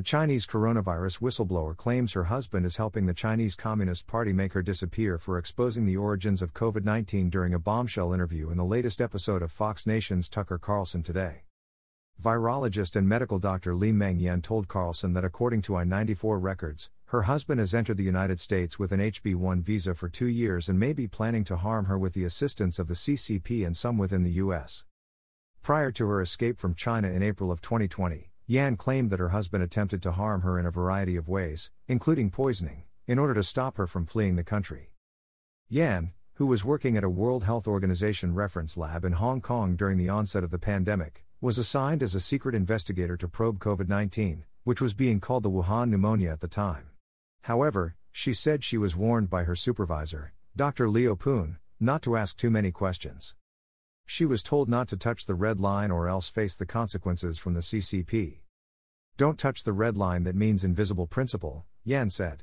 A Chinese coronavirus whistleblower claims her husband is helping the Chinese Communist Party make her disappear for exposing the origins of COVID 19 during a bombshell interview in the latest episode of Fox Nation's Tucker Carlson Today. Virologist and medical doctor Li Meng Yan told Carlson that according to I 94 records, her husband has entered the United States with an HB 1 visa for two years and may be planning to harm her with the assistance of the CCP and some within the U.S. Prior to her escape from China in April of 2020, Yan claimed that her husband attempted to harm her in a variety of ways, including poisoning, in order to stop her from fleeing the country. Yan, who was working at a World Health Organization reference lab in Hong Kong during the onset of the pandemic, was assigned as a secret investigator to probe COVID 19, which was being called the Wuhan pneumonia at the time. However, she said she was warned by her supervisor, Dr. Leo Poon, not to ask too many questions. She was told not to touch the red line or else face the consequences from the CCP. Don't touch the red line that means invisible principle, Yan said.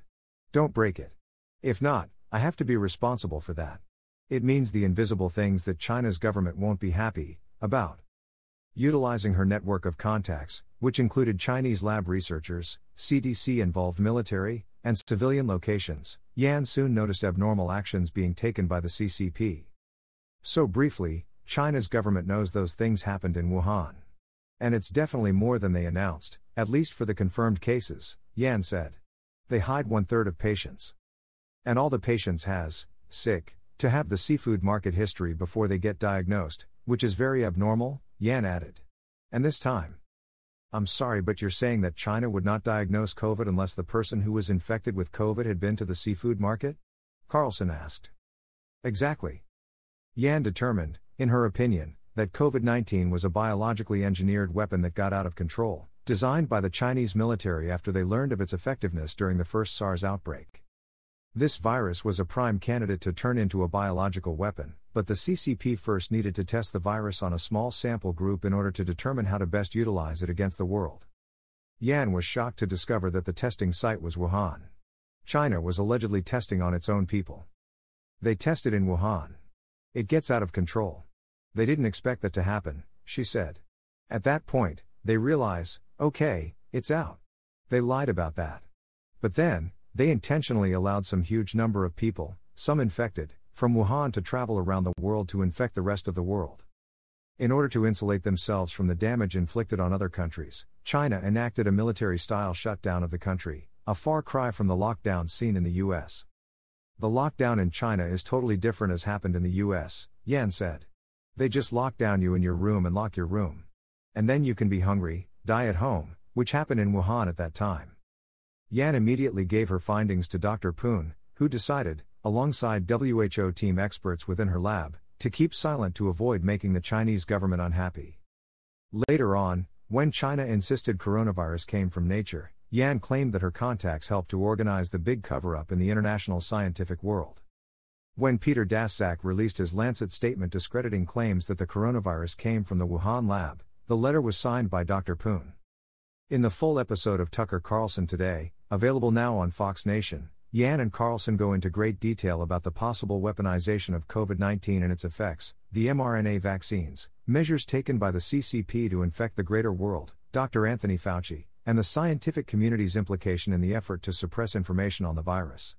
Don't break it. If not, I have to be responsible for that. It means the invisible things that China's government won't be happy about. Utilizing her network of contacts, which included Chinese lab researchers, CDC involved military, and civilian locations, Yan soon noticed abnormal actions being taken by the CCP. So briefly, China's government knows those things happened in Wuhan. And it's definitely more than they announced, at least for the confirmed cases, Yan said. They hide one third of patients. And all the patients has, sick, to have the seafood market history before they get diagnosed, which is very abnormal, Yan added. And this time. I'm sorry, but you're saying that China would not diagnose COVID unless the person who was infected with COVID had been to the seafood market? Carlson asked. Exactly. Yan determined, in her opinion, that COVID 19 was a biologically engineered weapon that got out of control, designed by the Chinese military after they learned of its effectiveness during the first SARS outbreak. This virus was a prime candidate to turn into a biological weapon, but the CCP first needed to test the virus on a small sample group in order to determine how to best utilize it against the world. Yan was shocked to discover that the testing site was Wuhan. China was allegedly testing on its own people. They tested in Wuhan. It gets out of control. They didn't expect that to happen, she said. At that point, they realize, okay, it's out. They lied about that. But then, they intentionally allowed some huge number of people, some infected, from Wuhan to travel around the world to infect the rest of the world. In order to insulate themselves from the damage inflicted on other countries, China enacted a military style shutdown of the country, a far cry from the lockdown seen in the US. The lockdown in China is totally different as happened in the US, Yan said. They just lock down you in your room and lock your room. And then you can be hungry, die at home, which happened in Wuhan at that time. Yan immediately gave her findings to Dr. Poon, who decided, alongside WHO team experts within her lab, to keep silent to avoid making the Chinese government unhappy. Later on, when China insisted coronavirus came from nature, Yan claimed that her contacts helped to organize the big cover up in the international scientific world. When Peter Daszak released his Lancet statement discrediting claims that the coronavirus came from the Wuhan lab, the letter was signed by Dr. Poon. In the full episode of Tucker Carlson today, available now on Fox Nation, Yan and Carlson go into great detail about the possible weaponization of COVID 19 and its effects, the mRNA vaccines, measures taken by the CCP to infect the greater world, Dr. Anthony Fauci, and the scientific community's implication in the effort to suppress information on the virus.